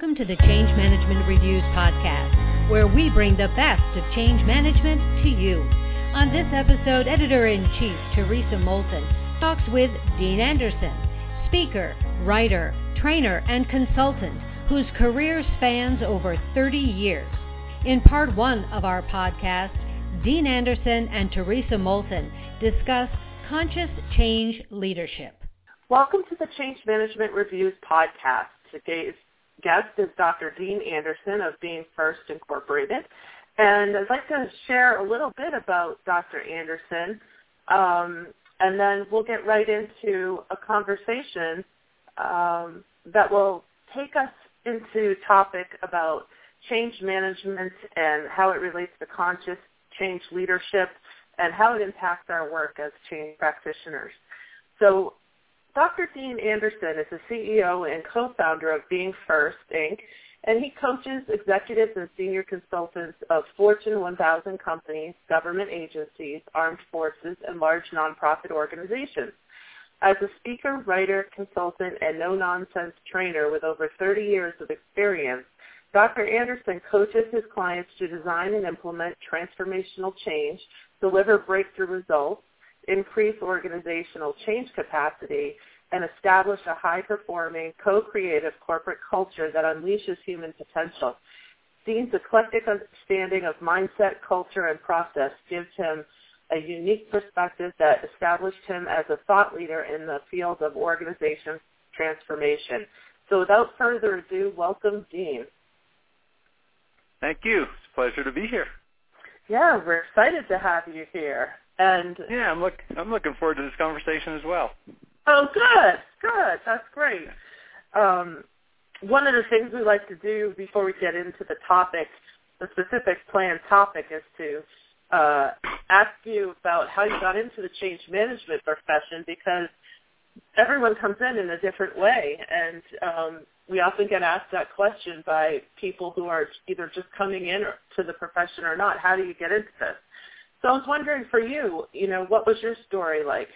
Welcome to the Change Management Reviews podcast, where we bring the best of change management to you. On this episode, Editor-in-Chief Theresa Moulton talks with Dean Anderson, speaker, writer, trainer, and consultant whose career spans over 30 years. In part one of our podcast, Dean Anderson and Theresa Moulton discuss conscious change leadership. Welcome to the Change Management Reviews podcast. Today's guest is Dr. Dean Anderson of Being First Incorporated. And I'd like to share a little bit about Dr. Anderson, um, and then we'll get right into a conversation um, that will take us into topic about change management and how it relates to conscious change leadership and how it impacts our work as change practitioners. So Dr. Dean Anderson is the CEO and co-founder of Being First, Inc., and he coaches executives and senior consultants of Fortune 1000 companies, government agencies, armed forces, and large nonprofit organizations. As a speaker, writer, consultant, and no-nonsense trainer with over 30 years of experience, Dr. Anderson coaches his clients to design and implement transformational change, deliver breakthrough results, increase organizational change capacity, and establish a high-performing, co-creative corporate culture that unleashes human potential. Dean's eclectic understanding of mindset, culture, and process gives him a unique perspective that established him as a thought leader in the field of organization transformation. So without further ado, welcome Dean. Thank you. It's a pleasure to be here. Yeah, we're excited to have you here. And yeah, I'm look I'm looking forward to this conversation as well. Oh, good, good. That's great. Um, one of the things we like to do before we get into the topic, the specific planned topic, is to uh, ask you about how you got into the change management profession because everyone comes in in a different way, and um, we often get asked that question by people who are either just coming in to the profession or not. How do you get into this? So I was wondering for you, you know, what was your story like?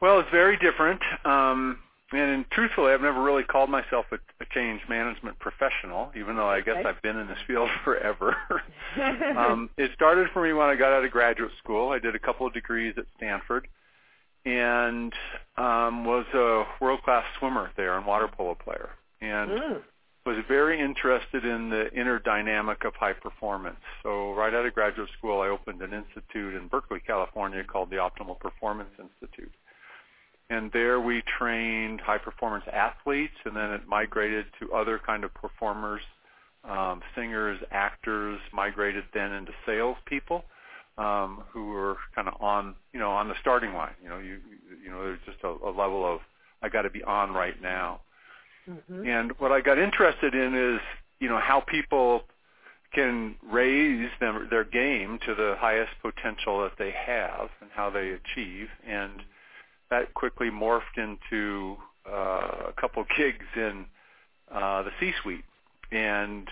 Well, it's very different. Um, and truthfully, I've never really called myself a, a change management professional, even though I okay. guess I've been in this field forever. um, it started for me when I got out of graduate school. I did a couple of degrees at Stanford and um, was a world-class swimmer there and water polo player. And mm was very interested in the inner dynamic of high performance. So right out of graduate school, I opened an institute in Berkeley, California called the Optimal Performance Institute. And there we trained high performance athletes and then it migrated to other kind of performers, um, singers, actors, migrated then into salespeople um, who were kind of on, you know, on the starting line. You know, you, you know, there's just a, a level of, I got to be on right now. Mm-hmm. And what I got interested in is, you know, how people can raise them, their game to the highest potential that they have and how they achieve. And that quickly morphed into uh, a couple gigs in uh, the C-suite. And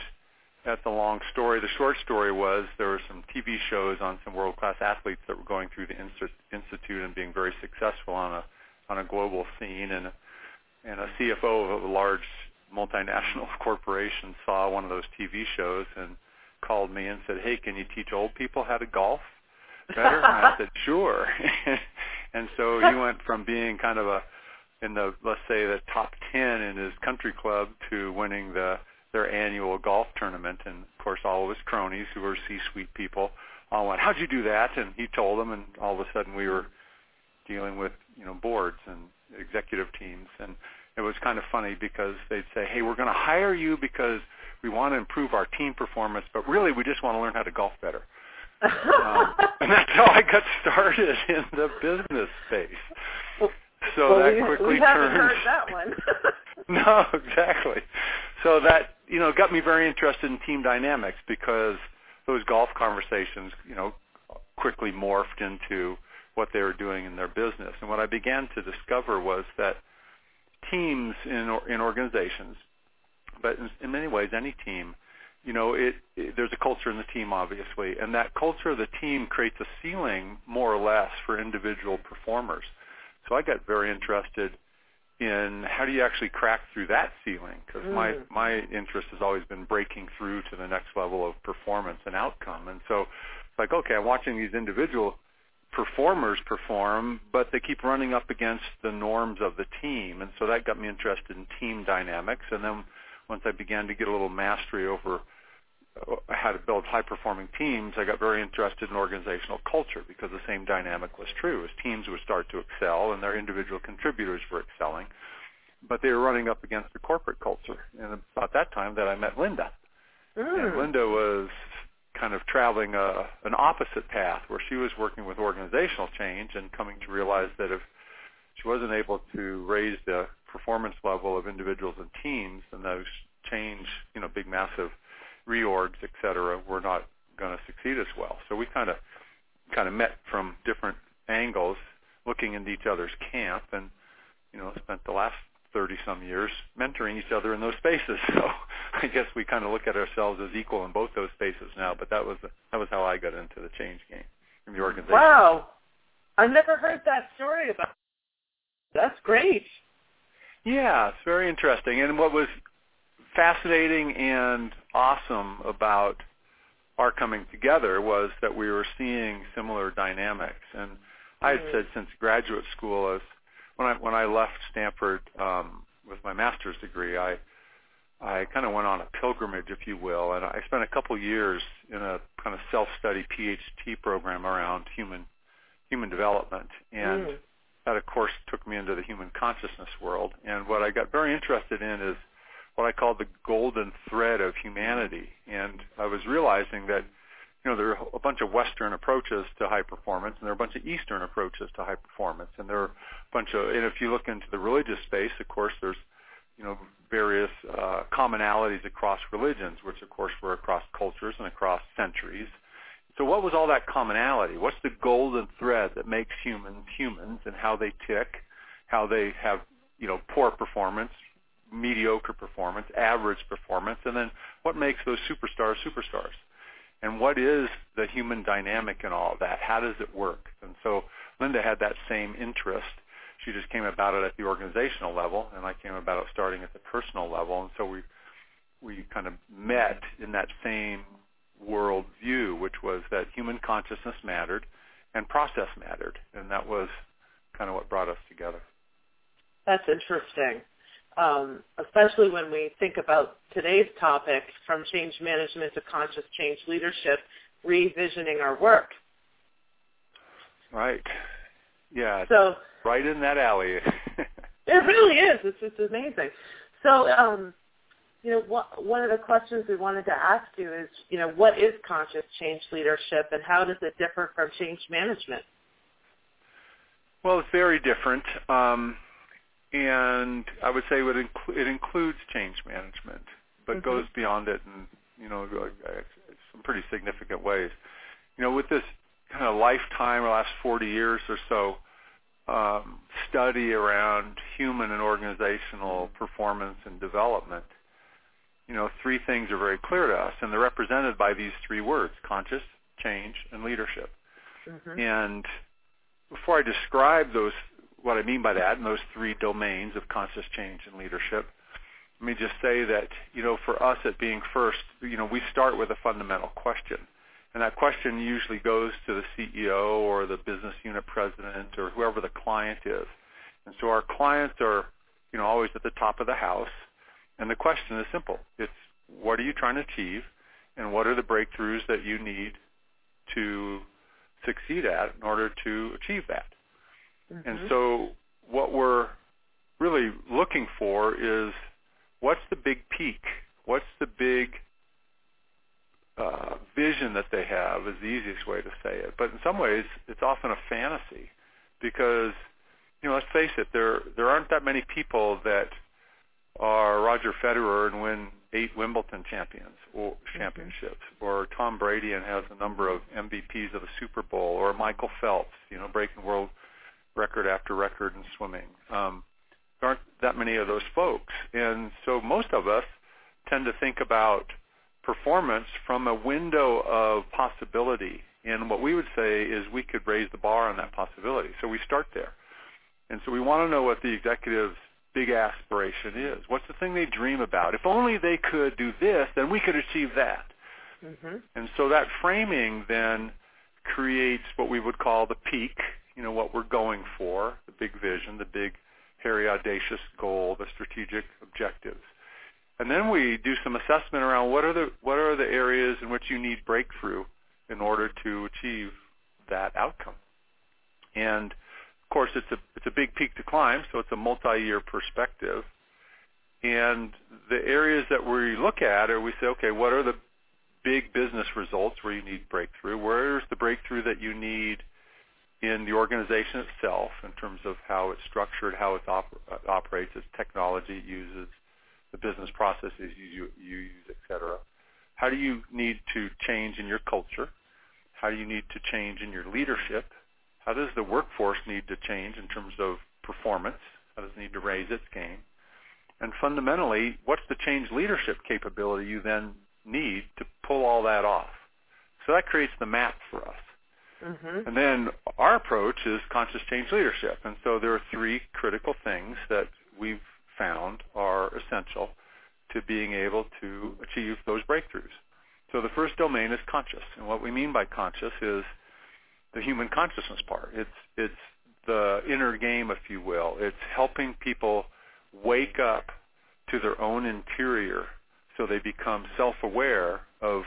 that's a long story. The short story was there were some TV shows on some world-class athletes that were going through the institute and being very successful on a on a global scene. And and a CFO of a large multinational corporation saw one of those TV shows and called me and said, "Hey, can you teach old people how to golf better?" and I said, "Sure." and so he went from being kind of a in the let's say the top 10 in his country club to winning the their annual golf tournament and of course all of his cronies who were C-suite people all went, "How'd you do that?" and he told them and all of a sudden we were dealing with, you know, boards and executive teams and it was kind of funny because they'd say, "Hey, we're going to hire you because we want to improve our team performance, but really we just want to learn how to golf better." um, and that's how I got started in the business space. So well, that we, quickly we turned. heard that one. no, exactly. So that you know got me very interested in team dynamics because those golf conversations, you know, quickly morphed into what they were doing in their business. And what I began to discover was that teams in in organizations, but in, in many ways, any team, you know, it, it there's a culture in the team, obviously, and that culture of the team creates a ceiling, more or less, for individual performers. So I got very interested in how do you actually crack through that ceiling? Because Mm. my my interest has always been breaking through to the next level of performance and outcome. And so, it's like okay, I'm watching these individual performers perform, but they keep running up against the norms of the team, and so that got me interested in team dynamics. And then once I began to get a little mastery over uh, how to build high-performing teams, I got very interested in organizational culture because the same dynamic was true. As teams would start to excel and their individual contributors were excelling, but they were running up against the corporate culture. And about that time that I met Linda. Mm. And Linda was kind of traveling a, an opposite path where she was working with organizational change and coming to realize that if she wasn't able to raise the performance level of individuals and teams, then those change, you know, big massive reorgs, et cetera, were not going to succeed as well. So we kind of kind of met from different angles, looking into each other's camp, and you know, spent the last 30 some years mentoring each other in those spaces. So I guess we kind of look at ourselves as equal in both those spaces now. But that was that was how I got into the change game in the organization. Wow, I've never heard that story about. That's great. Yeah, it's very interesting. And what was fascinating and awesome about our coming together was that we were seeing similar dynamics. And I had Mhm. said since graduate school, as when I when I left Stanford um, with my master's degree, I I kind of went on a pilgrimage, if you will, and I spent a couple years in a kind of self-study PhD program around human human development, and Mm. that of course took me into the human consciousness world. And what I got very interested in is what I call the golden thread of humanity. And I was realizing that you know there are a bunch of Western approaches to high performance, and there are a bunch of Eastern approaches to high performance, and there are a bunch of. And if you look into the religious space, of course, there's you know various uh, commonalities across religions, which of course were across cultures and across centuries. So what was all that commonality? What's the golden thread that makes humans humans and how they tick, how they have, you know, poor performance, mediocre performance, average performance, and then what makes those superstars superstars? And what is the human dynamic in all of that? How does it work? And so Linda had that same interest. She just came about it at the organizational level, and I came about it starting at the personal level. And so we we kind of met in that same world view, which was that human consciousness mattered and process mattered, and that was kind of what brought us together. That's interesting, um, especially when we think about today's topic from change management to conscious change leadership, revisioning our work. Right. Yeah. So right in that alley. it really is. It's just amazing. So, um, you know, what, one of the questions we wanted to ask you is, you know, what is conscious change leadership, and how does it differ from change management? Well, it's very different, um, and I would say it, it includes change management, but Mhm. goes beyond it in you know some pretty significant ways. You know, with this kind of lifetime, or last 40 years or so, um, study around human and organizational performance and development, you know, three things are very clear to us, and they're represented by these three words: conscious, change, and leadership. Mm-hmm. And before I describe those, what I mean by that, and those three domains of conscious change and leadership, let me just say that, you know, for us at Being First, you know, we start with a fundamental question. And that question usually goes to the CEO or the business unit president or whoever the client is. And so our clients are, you know, always at the top of the house. And the question is simple. It's what are you trying to achieve and what are the breakthroughs that you need to succeed at in order to achieve that. Mm-hmm. And so what we're really looking for is what's the big peak? What's the big uh, vision that they have is the easiest way to say it. But in some ways, it's often a fantasy because, you know, let's face it, there there aren't that many people that are Roger Federer and win eight Wimbledon champions or championships, or Tom Brady and has a number of MVPs of the Super Bowl, or Michael Phelps, you know, breaking world record after record in swimming. Um, there aren't that many of those folks, and so most of us tend to think about performance from a window of possibility. And what we would say is we could raise the bar on that possibility. So we start there. And so we want to know what the executive's big aspiration is. What's the thing they dream about? If only they could do this, then we could achieve that. Mm-hmm. And so that framing then creates what we would call the peak, you know, what we're going for, the big vision, the big, hairy, audacious goal, the strategic objectives. And then we do some assessment around what are the what are the areas in which you need breakthrough in order to achieve that outcome. And of course, it's a it's a big peak to climb, so it's a multi-year perspective. And the areas that we look at are we say, okay, what are the big business results where you need breakthrough? Where's the breakthrough that you need in the organization itself in terms of how it's structured, how it op- operates, its technology it uses, the business processes you, you use, et cetera? How do you need to change in your culture? How do you need to change in your leadership? How does the workforce need to change in terms of performance? How does it need to raise its game? And fundamentally, what's the change leadership capability you then need to pull all that off? So that creates the map for us. Mm-hmm. And then our approach is conscious change leadership. And so there are three critical things that we've found are essential to being able to achieve those breakthroughs. So the first domain is conscious. And what we mean by conscious is the human consciousness part. It's it's the inner game, if you will. It's helping people wake up to their own interior so they become self-aware of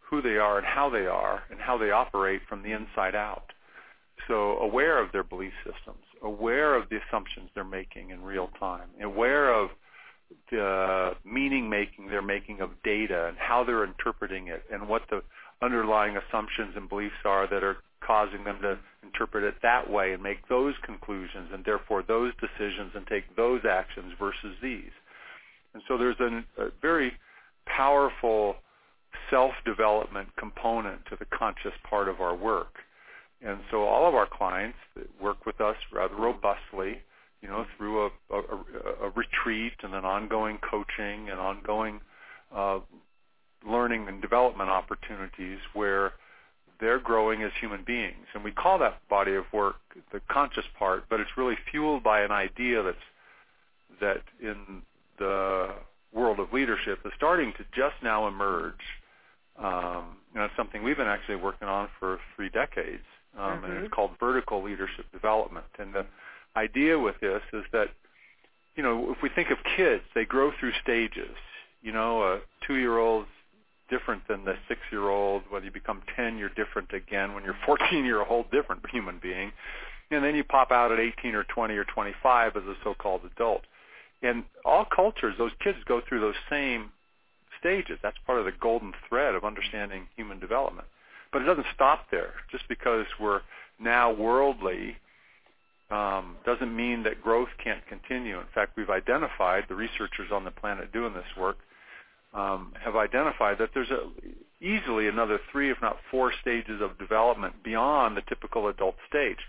who they are and how they are and how they operate from the inside out. So aware of their belief systems, aware of the assumptions they're making in real time, aware of the meaning making they're making of data and how they're interpreting it and what the underlying assumptions and beliefs are that are causing them to interpret it that way and make those conclusions and therefore those decisions and take those actions versus these. And so there's an, a very powerful self-development component to the conscious part of our work. And so all of our clients work with us rather robustly, you know, through a, a, a retreat and then ongoing coaching and ongoing uh, learning and development opportunities where they're growing as human beings. And we call that body of work the conscious part, but it's really fueled by an idea that's that in the world of leadership is starting to just now emerge. Um, and it's something we've been actually working on for three decades, um, mm-hmm. and it's mm-hmm. called vertical leadership development. And the idea with this is that, you know, if we think of kids, they grow through stages. You know, a two-year-old's different than the six-year-old. When you become 10, you're different again. When you're 14, you're a whole different human being. And then you pop out at 18 or 20 or 25 as a so-called adult. In all cultures, those kids go through those same stages. That's part of the golden thread of understanding human development. But it doesn't stop there. Just because we're now worldly um, doesn't mean that growth can't continue. In fact, we've identified, the researchers on the planet doing this work, um, have identified that there's a, easily another three, if not four stages of development beyond the typical adult stage.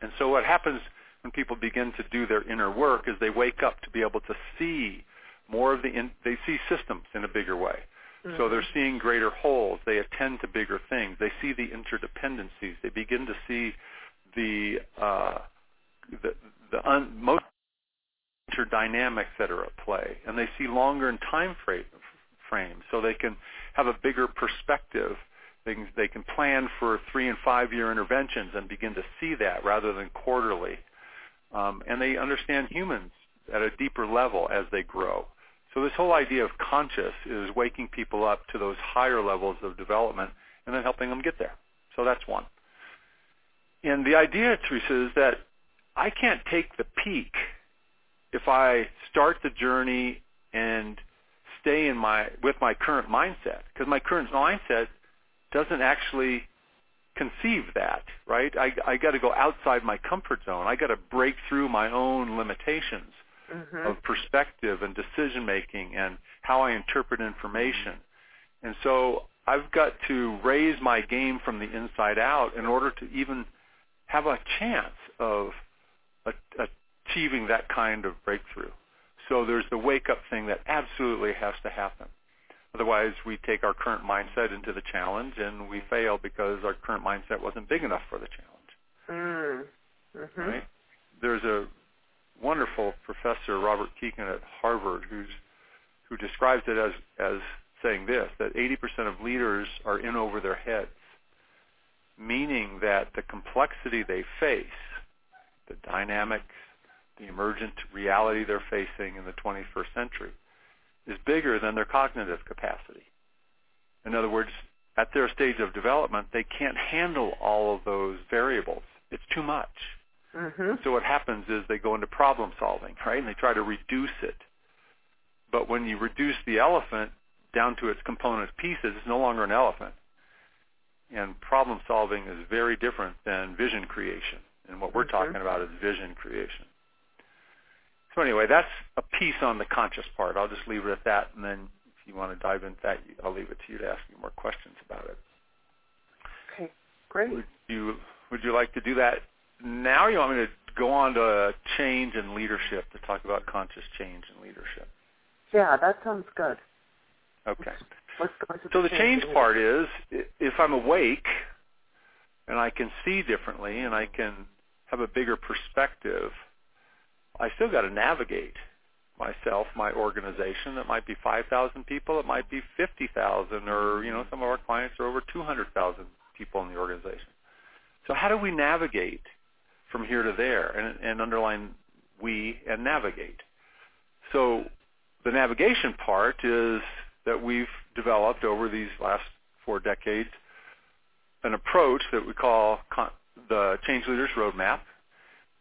And so what happens when people begin to do their inner work is they wake up to be able to see more of the, in, they see systems in a bigger way. Mm-hmm. So they're seeing greater wholes. They attend to bigger things. They see the interdependencies. They begin to see the uh, the, the un, most dynamics that are at play, and they see longer in time frame, frames, so they can have a bigger perspective. They can, they can plan for three and five year interventions and begin to see that rather than quarterly. Um, and they understand humans at a deeper level as they grow. So this whole idea of conscious is waking people up to those higher levels of development and then helping them get there. So that's one. And the idea, Theresa, is that I can't take the peak if I start the journey and stay in my with my current mindset because my current mindset doesn't actually conceive that right i i got to go outside my comfort zone i got to break through my own limitations mm-hmm. of perspective and decision making and how i interpret information and so i've got to raise my game from the inside out in order to even have a chance of achieving that kind of breakthrough. So there's the wake up thing that absolutely has to happen. Otherwise, we take our current mindset into the challenge and we fail because our current mindset wasn't big enough for the challenge. Mm. Mm-hmm. Right? There's a wonderful professor Robert Kegan at Harvard who's who describes it as as saying this that 80% of leaders are in over their heads, meaning that the complexity they face, the dynamics, the emergent reality they're facing in the 21st century is bigger than their cognitive capacity. In other words, at their stage of development, they can't handle all of those variables. It's too much. Mm-hmm. So what happens is they go into problem solving, right? And they try to reduce it. But when you reduce the elephant down to its component pieces, it's no longer an elephant. And problem solving is very different than vision creation. And what we're Mhm. talking about is vision creation. So anyway, that's a piece on the conscious part. I'll just leave it at that, and then if you want to dive into that, I'll leave it to you to ask me more questions about it. Okay, great. Would you would you like to do that now? You want me to go on to change and leadership to talk about conscious change and leadership? Yeah, that sounds good. Okay. Let's So the change change part is if I'm awake and I can see differently and I can have a bigger perspective, I still got to navigate myself, my organization. It might be 5,000 people, it might be 50,000 or, you know, some of our clients are over 200,000 people in the organization. So how do we navigate from here to there and, and underline we and navigate? So the navigation part is that we've developed over these last four decades an approach that we call con- the Change Leaders Roadmap.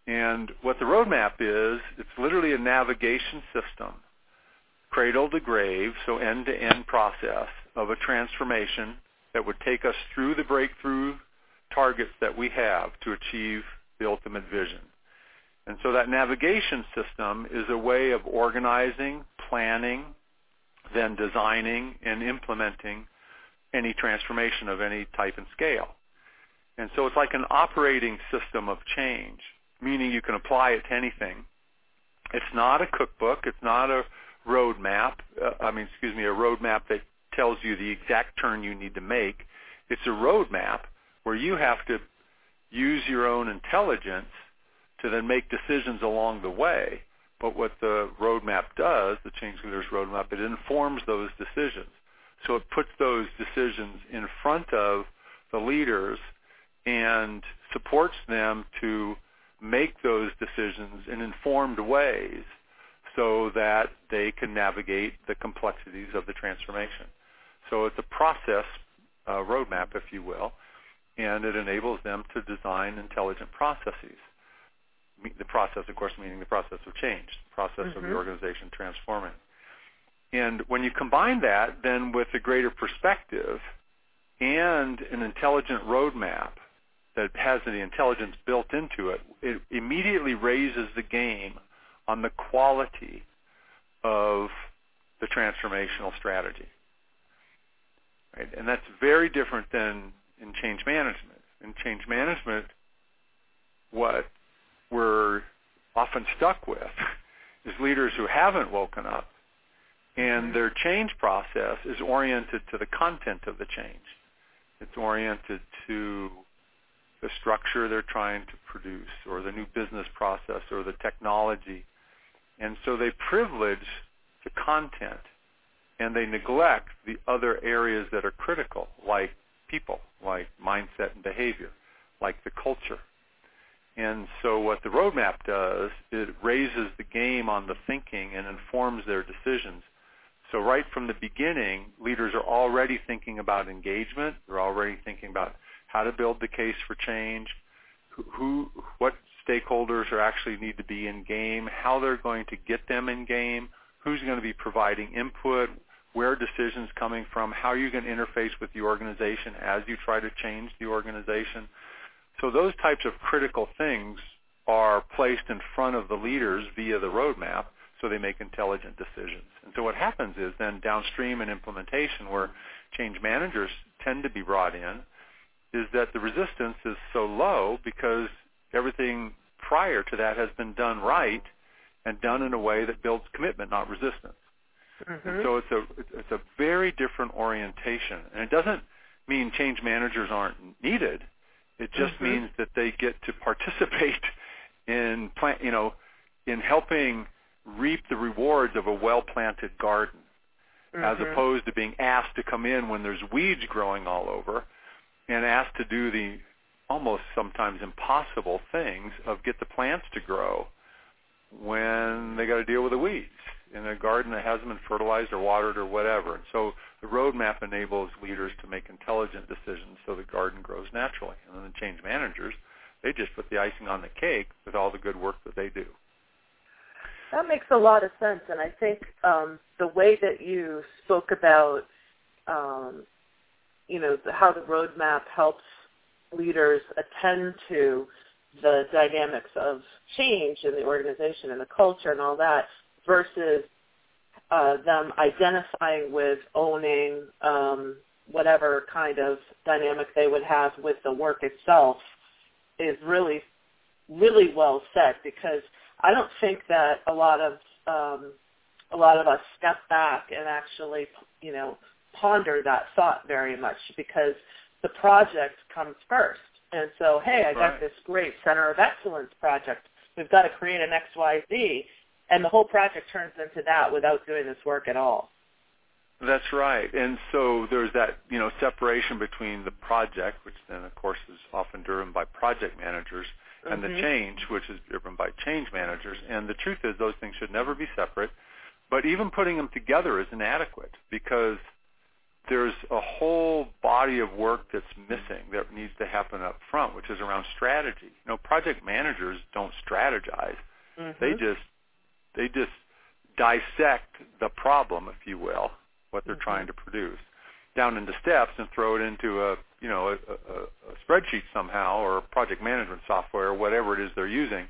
And what the roadmap is, it's literally a navigation system, cradle to grave, so end-to-end process of a transformation that would take us through the breakthrough targets that we have to achieve the ultimate vision. And so that navigation system is a way of organizing, planning, then designing and implementing any transformation of any type and scale. And so it's like an operating system of change, meaning you can apply it to anything. It's not a cookbook. It's not a roadmap. Uh, I mean, excuse me, a roadmap that tells you the exact turn you need to make. It's a roadmap where you have to use your own intelligence to then make decisions along the way. But what the roadmap does, the Change Leaders Roadmap, it informs those decisions. So it puts those decisions in front of the leaders and supports them to make those decisions in informed ways so that they can navigate the complexities of the transformation. So it's a process uh, roadmap, if you will, and it enables them to design intelligent processes. The process, of course, meaning the process of change, the process mm-hmm. of the organization transforming. And when you combine that then with a greater perspective and an intelligent roadmap that has the intelligence built into it, it immediately raises the game on the quality of the transformational strategy. Right? And that's very different than in change management. In change management, what we're often stuck with is leaders who haven't woken up and mm-hmm. their change process is oriented to the content of the change. It's oriented to the structure they're trying to produce or the new business process or the technology. And so they privilege the content and they neglect the other areas that are critical, like people, like mindset and behavior, like the culture. And so what the roadmap does, it raises the game on the thinking and informs their decisions. So right from the beginning, leaders are already thinking about engagement. They're already thinking about how to build the case for change, who, what stakeholders are actually need to be in game, how they're going to get them in game, who's going to be providing input, where decisions coming from, how are you going to interface with the organization as you try to change the organization. So those types of critical things are placed in front of the leaders via the roadmap so they make intelligent decisions. And so what happens is then downstream in implementation where change managers tend to be brought in is that the resistance is so low because everything prior to that has been done right and done in a way that builds commitment, not resistance. Mm-hmm. And so it's a it's a very different orientation, and it doesn't mean change managers aren't needed. It just mm-hmm. means that they get to participate in plan, you know, in helping reap the rewards of a well-planted garden, mm-hmm. as opposed to being asked to come in when there's weeds growing all over, and asked to do the almost sometimes impossible things of get the plants to grow when they got to deal with the weeds in a garden that hasn't been fertilized or watered or whatever. And so the roadmap enables leaders to make intelligent decisions so the garden grows naturally. And then the change managers, they just put the icing on the cake with all the good work that they do. That makes a lot of sense, and I think um, the way that you spoke about, um, you know, how the roadmap helps leaders attend to the dynamics of change in the organization and the culture and all that versus uh, them identifying with owning um, whatever kind of dynamic they would have with the work itself is really, really well said because I don't think that a lot of um, a lot of us step back and actually, you know, ponder that thought very much because the project comes first. And so, hey, I got right. this great center of excellence project. We've got to create an XYZ and the whole project turns into that without doing this work at all. That's right. And so there's that, you know, separation between the project, which then of course is often driven by project managers, and mm-hmm. the change, which is driven by change managers. And the truth is those things should never be separate. But even putting them together is inadequate because there's a whole body of work that's missing that needs to happen up front, which is around strategy. You know, project managers don't strategize. Mm-hmm. They just they just dissect the problem, if you will, what they're mm-hmm. trying to produce, down into steps and throw it into a you know a, a, a spreadsheet somehow or project management software or whatever it is they're using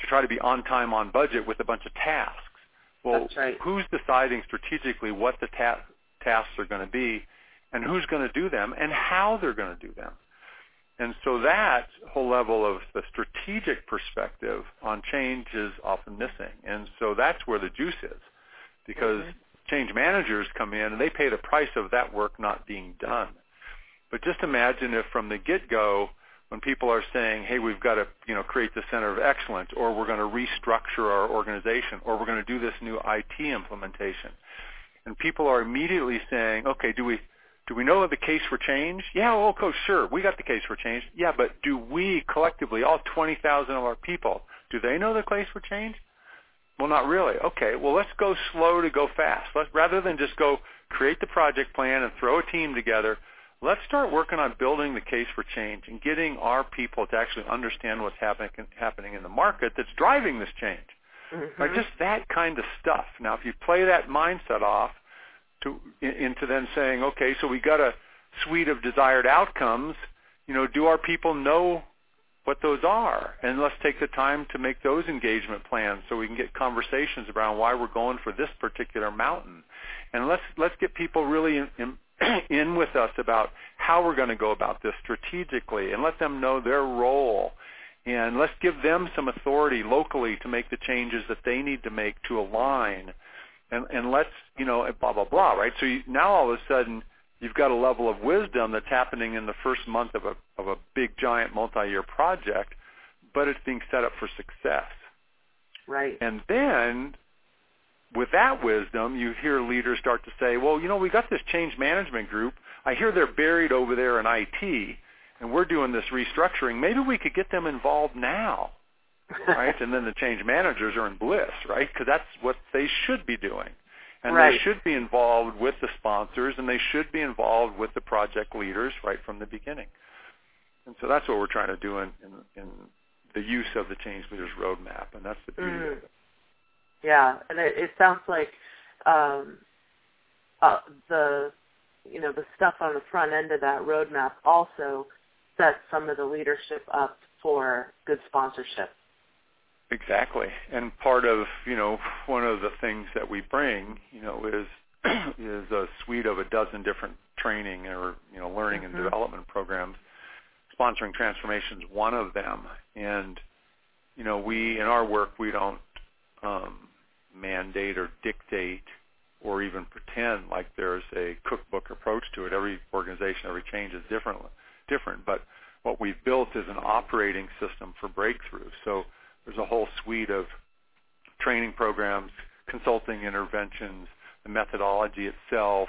to try to be on time on budget with a bunch of tasks. Well, right. who's deciding strategically what the ta- tasks are going to be, and who's going to do them, and how they're going to do them? And so that whole level of the strategic perspective on change is often missing. And so that's where the juice is because mm-hmm. change managers come in and they pay the price of that work not being done. But just imagine if from the get-go, when people are saying, hey, we've got to you know, create the center of excellence or we're going to restructure our organization or we're going to do this new IT implementation, and people are immediately saying, okay, do we do we know of the case for change? Yeah, well, coach, sure, we got the case for change. Yeah, but do we collectively, all 20,000 of our people, do they know the case for change? Well, not really. Okay, well, let's go slow to go fast. Let's, rather than just go create the project plan and throw a team together, let's start working on building the case for change and getting our people to actually understand what's happening happening in the market that's driving this change. Mm-hmm. Right, just that kind of stuff. Now, if you play that mindset off, to into then saying, okay, so we got a suite of desired outcomes. You know, do our people know what those are? And let's take the time to make those engagement plans so we can get conversations around why we're going for this particular mountain. And let's let's get people really in, in, in with us about how we're going to go about this strategically and let them know their role and let's give them some authority locally to make the changes that they need to make to align and and let's you know blah blah blah right? So you, now all of a sudden you've got a level of wisdom that's happening in the first month of a of a big giant multi-year project but it's being set up for success. Right. And then with that wisdom you hear leaders start to say well you know we got this change management group. I hear they're buried over there in IT and we're doing this restructuring. Maybe we could get them involved now right? and then the change managers are in bliss, right? Because that's what they should be doing. And right. they should be involved with the sponsors and they should be involved with the project leaders right from the beginning. And so that's what we're trying to do in, in, in the use of the Change Leaders Roadmap, and that's the beauty mm. of it. Yeah, and it, it sounds like um, uh, the you know the stuff on the front end of that roadmap also sets some of the leadership up for good sponsorship. Exactly. And part of, you know, one of the things that we bring, you know, is is a suite of a dozen different training or, you know, learning mm-hmm. and development programs. Sponsoring transformation is one of them. And, you know, we in our work we don't um, mandate or dictate or even pretend like there's a cookbook approach to it. Every organization, every change is different different. But what we've built is an operating system for breakthrough. So there's a whole suite of training programs, consulting interventions, the methodology itself,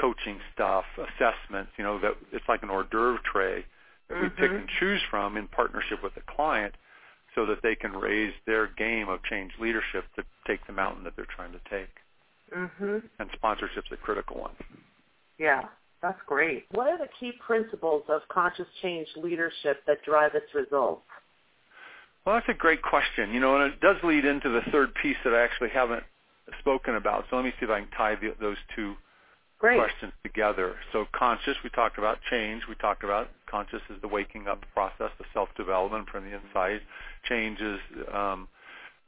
coaching stuff, assessments. You know, that it's like an hors d'oeuvre tray that mm-hmm. we pick and choose from in partnership with the client, so that they can raise their game of change leadership to take the mountain that they're trying to take. Mm-hmm. And sponsorship's a critical one. Yeah, that's great. What are the key principles of conscious change leadership that drive its results? Well, that's a great question. You know, and it does lead into the third piece that I actually haven't spoken about. So let me see if I can tie the, those two Great. questions together. So conscious, we talked about change. We talked about conscious is the waking up process, the self-development from the inside. Change is um,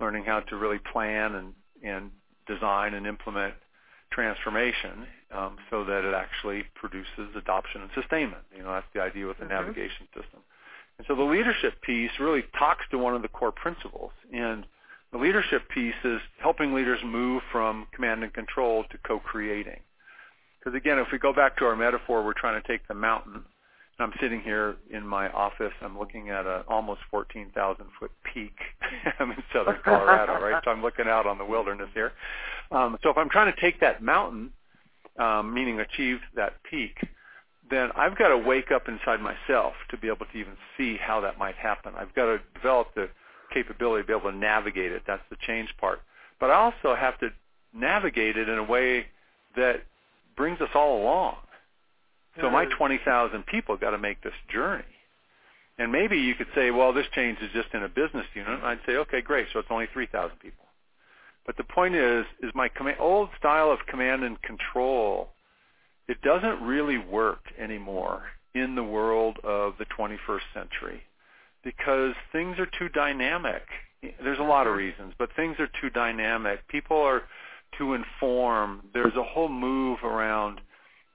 learning how to really plan and, and design and implement transformation um, so that it actually produces adoption and sustainment. You know, that's the idea with the mm-hmm. navigation system. And so the leadership piece really talks to one of the core principles. And the leadership piece is helping leaders move from command and control to co-creating. Because again, if we go back to our metaphor, we're trying to take the mountain. And I'm sitting here in my office. I'm looking at an almost 14,000 foot peak. I'm in southern Colorado, right? So I'm looking out on the wilderness here. Um, so if I'm trying to take that mountain, um, meaning achieve that peak, then I've got to wake up inside myself to be able to even see how that might happen. I've got to develop the capability to be able to navigate it. That's the change part. But I also have to navigate it in a way that brings us all along. So my 20,000 people got to make this journey. And maybe you could say, well, this change is just in a business unit. And I'd say, okay, great. So it's only 3,000 people. But the point is, is my com- old style of command and control, it doesn't really work anymore in the world of the 21st century because things are too dynamic. There's a lot of reasons, but things are too dynamic. People are too informed. There's a whole move around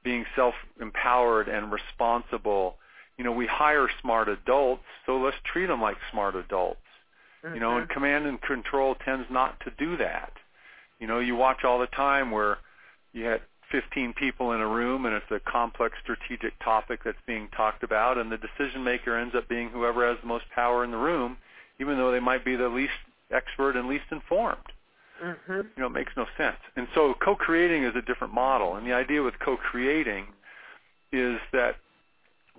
being self-empowered and responsible. You know, we hire smart adults, so let's treat them like smart adults. Mm-hmm. You know, and command and control tends not to do that. You know, you watch all the time where you had 15 people in a room and it's a complex strategic topic that's being talked about and the decision maker ends up being whoever has the most power in the room even though they might be the least expert and least informed. Mm-hmm. You know, it makes no sense. And so co-creating is a different model. And the idea with co-creating is that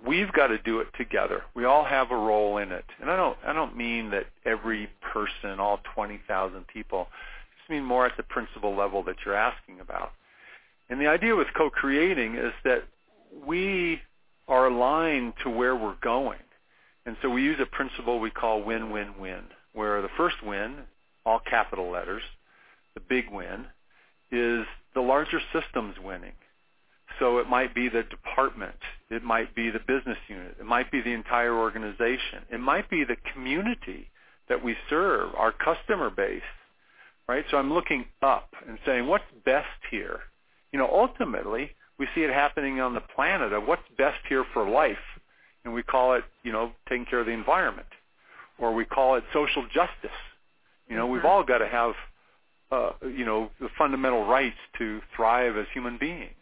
we've got to do it together. We all have a role in it. And I don't I don't mean that every person, all 20,000 people, I just mean more at the principal level that you're asking about. And the idea with co-creating is that we are aligned to where we're going. And so we use a principle we call win-win-win, where the first win, all capital letters, the big win, is the larger systems winning. So it might be the department. It might be the business unit. It might be the entire organization. It might be the community that we serve, our customer base, right? So I'm looking up and saying, what's best here? You know, ultimately, we see it happening on the planet of what's best here for life. And we call it, you know, taking care of the environment. Or we call it social justice. You know, mm-hmm. we've all got to have, uh, you know, the fundamental rights to thrive as human beings.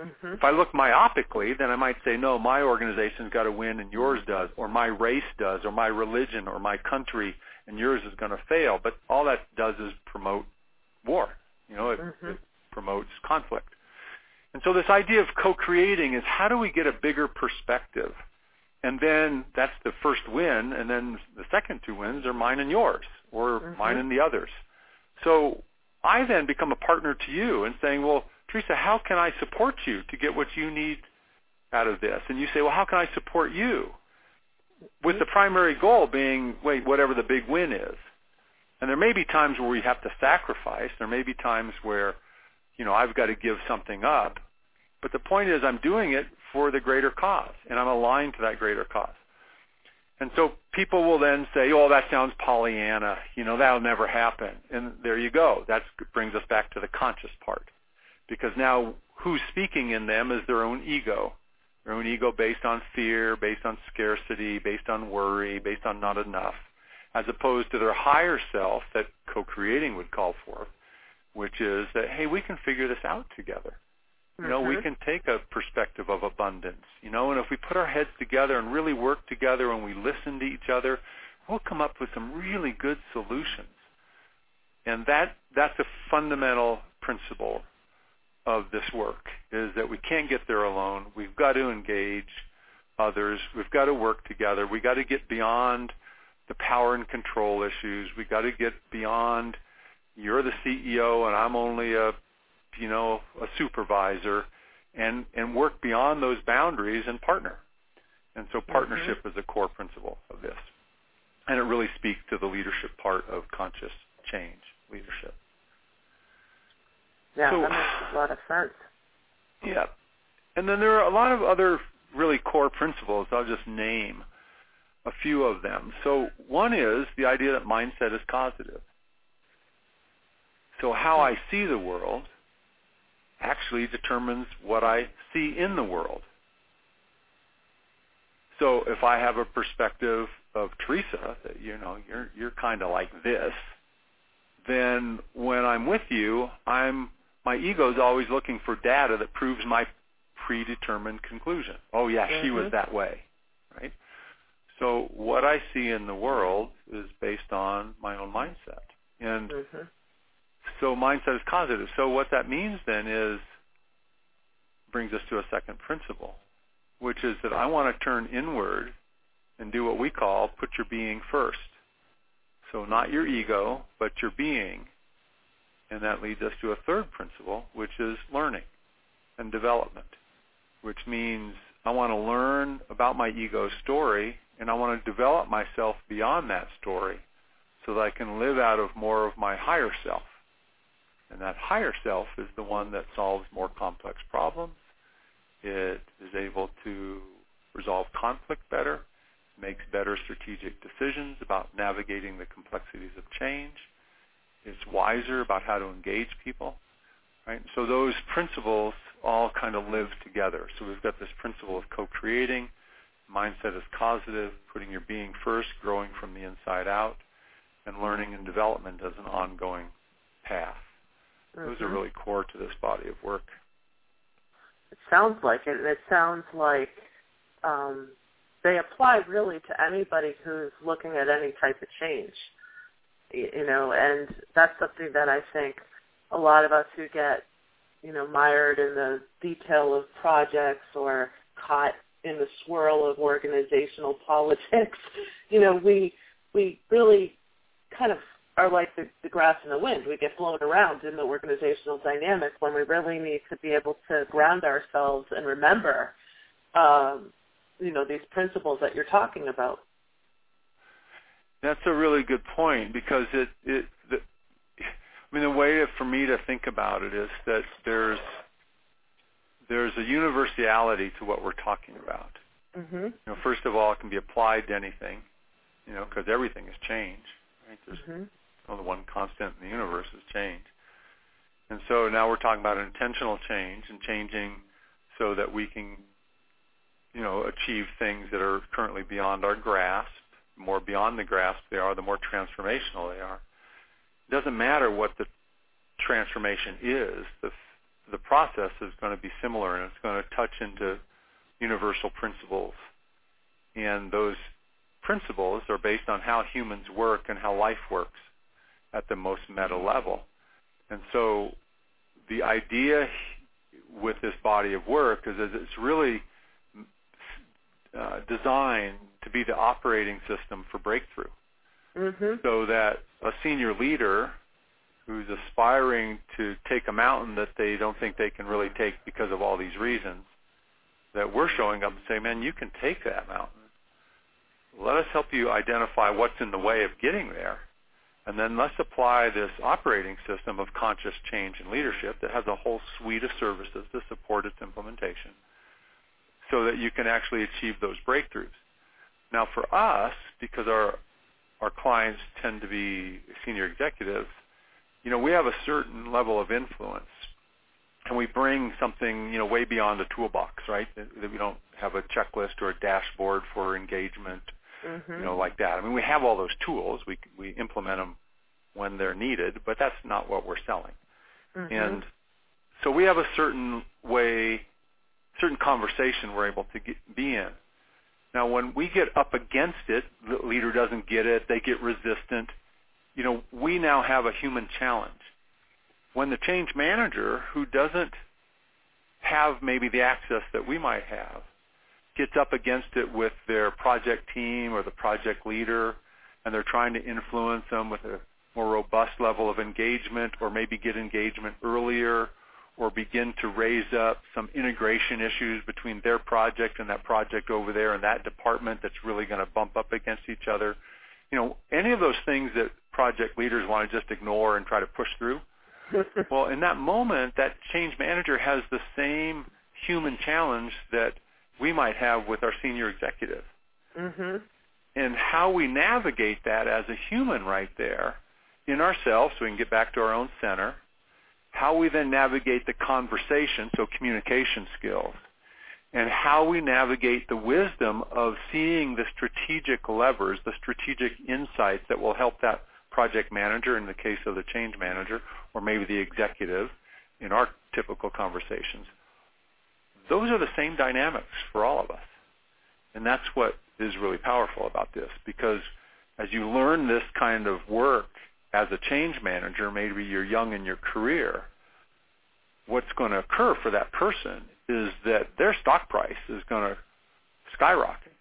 Mm-hmm. If I look myopically, then I might say, no, my organization's got to win and yours does, or my race does, or my religion, or my country, and yours is going to fail. But all that does is promote war. You know, it, mm-hmm. it promotes conflict. And so this idea of co-creating is how do we get a bigger perspective? And then that's the first win, and then the second two wins are mine and yours, or mm-hmm. mine and the others. So I then become a partner to you and saying, well, Theresa, how can I support you to get what you need out of this? And you say, well, how can I support you? With the primary goal being, wait, whatever the big win is. And there may be times where we have to sacrifice. There may be times where, you know, I've got to give something up. But the point is I'm doing it for the greater cause, and I'm aligned to that greater cause. And so people will then say, oh, that sounds Pollyanna. You know, that'll never happen. And there you go. That brings us back to the conscious part because now who's speaking in them is their own ego, their own ego based on fear, based on scarcity, based on worry, based on not enough, as opposed to their higher self that co-creating would call forth, which is that, hey, we can figure this out together. You know, mm-hmm. we can take a perspective of abundance, you know, and if we put our heads together and really work together and we listen to each other, we'll come up with some really good solutions. and that that's a fundamental principle of this work is that we can't get there alone. We've got to engage others. We've got to work together. We've got to get beyond the power and control issues. We've got to get beyond you're the CEO and I'm only a you know a supervisor and and work beyond those boundaries and partner. And so partnership mm-hmm. is a core principle of this. And it really speaks to the leadership part of conscious change leadership. Yeah, so, that makes a lot of sense. Yeah. And then there are a lot of other really core principles. I'll just name a few of them. So one is the idea that mindset is causative. So how I see the world actually determines what I see in the world. So if I have a perspective of Theresa that you know you're you're kind of like this, then when I'm with you, I'm my ego is always looking for data that proves my predetermined conclusion. Oh yeah, mm-hmm. she was mm-hmm. that way, right? So what I see in the world is based on my own mindset, and mm-hmm. So mindset is causative. So what that means then is brings us to a second principle, which is that I want to turn inward and do what we call put your being first. So not your ego, but your being. And that leads us to a third principle, which is learning and development, which means I want to learn about my ego story and I want to develop myself beyond that story so that I can live out of more of my higher self. And that higher self is the one that solves more complex problems. It is able to resolve conflict better, makes better strategic decisions about navigating the complexities of change. It's wiser about how to engage people. Right? So those principles all kind of live together. So we've got this principle of co-creating, mindset is causative, putting your being first, growing from the inside out, and learning and development as an ongoing path. Mm-hmm. Those are really core to this body of work. It sounds like it. and It sounds like um, they apply really to anybody who's looking at any type of change. You know, and that's something that I think a lot of us who get, you know, mired in the detail of projects or caught in the swirl of organizational politics, you know, we we really kind of are like the, the grass in the wind. We get blown around in the organizational dynamic when we really need to be able to ground ourselves and remember, um, you know, these principles that you're talking about. That's a really good point because it, it the, I mean, the way for me to think about it is that there's there's a universality to what we're talking about. Mm-hmm. You know, first of all, it can be applied to anything, you know, because everything is change. Right? There's mm-hmm the one constant in the universe is change. And so now we're talking about intentional change and changing so that we can, you know, achieve things that are currently beyond our grasp. The more beyond the grasp they are, the more transformational they are. It doesn't matter what the transformation is. The, the process is going to be similar and it's going to touch into universal principles. And those principles are based on how humans work and how life works at the most meta level. And so the idea with this body of work is that it's really uh, designed to be the operating system for breakthrough. Mm-hmm. So that a senior leader who's aspiring to take a mountain that they don't think they can really take because of all these reasons, that we're showing up and saying, man, you can take that mountain. Let us help you identify what's in the way of getting there and then let's apply this operating system of conscious change and leadership that has a whole suite of services to support its implementation so that you can actually achieve those breakthroughs. Now for us, because our our clients tend to be senior executives, you know, we have a certain level of influence and we bring something, you know, way beyond the toolbox, right? That, that we don't have a checklist or a dashboard for engagement mm-hmm. you know, like that. I mean, we have all those tools. We we implement them when they're needed, but that's not what we're selling. Mm-hmm. And so we have a certain way, certain conversation we're able to get, be in. Now, when we get up against it, the leader doesn't get it. They get resistant. you know, we now have a human challenge. When the change manager who doesn't have maybe the access that we might have gets up against it with their project team or the project leader and they're trying to influence them with a more robust level of engagement or maybe get engagement earlier or begin to raise up some integration issues between their project and that project over there and that department that's really going to bump up against each other. You know, any of those things that project leaders want to just ignore and try to push through. well, in that moment, that change manager has the same human challenge that we might have with our senior executive. Mm-hmm. And how we navigate that as a human right there in ourselves so we can get back to our own center how we then navigate the conversation, so communication skills, and how we navigate the wisdom of seeing the strategic levers, the strategic insights that will help that project manager in the case of the change manager, or maybe the executive in our typical conversations. Those are the same dynamics for all of us. And that's what is really powerful about this because as you learn this kind of work as a change manager, maybe you're young in your career, what's going to occur for that person is that their stock price is going to skyrocket.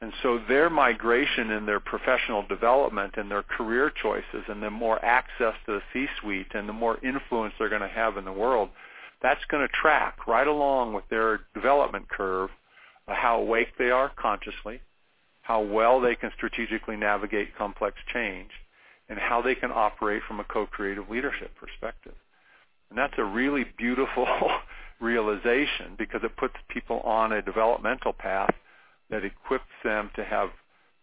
And so their migration in their professional development and their career choices and the more access to the C-suite and the more influence they're going to have in the world, that's going to track right along with their development curve uh, how awake they are consciously, how well they can strategically navigate complex change, and how they can operate from a co-creative leadership perspective. And that's a really beautiful realization because it puts people on a developmental path that equips them to have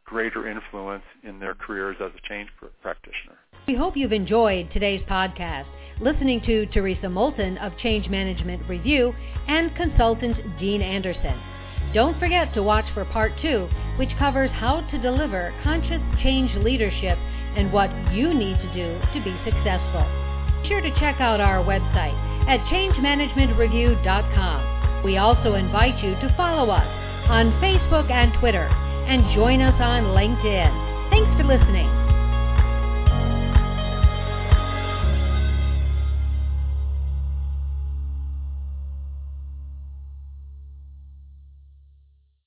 greater influence in their careers as a change pr- practitioner. We hope you've enjoyed today's podcast, listening to Theresa Moulton of Change Management Review and consultant Dean Anderson. Don't forget to watch for part two, which covers how to deliver conscious change leadership and what you need to do to be successful. Be sure to check out our website at changemanagementreview.com. We also invite you to follow us on Facebook and Twitter and join us on LinkedIn. Thanks for listening.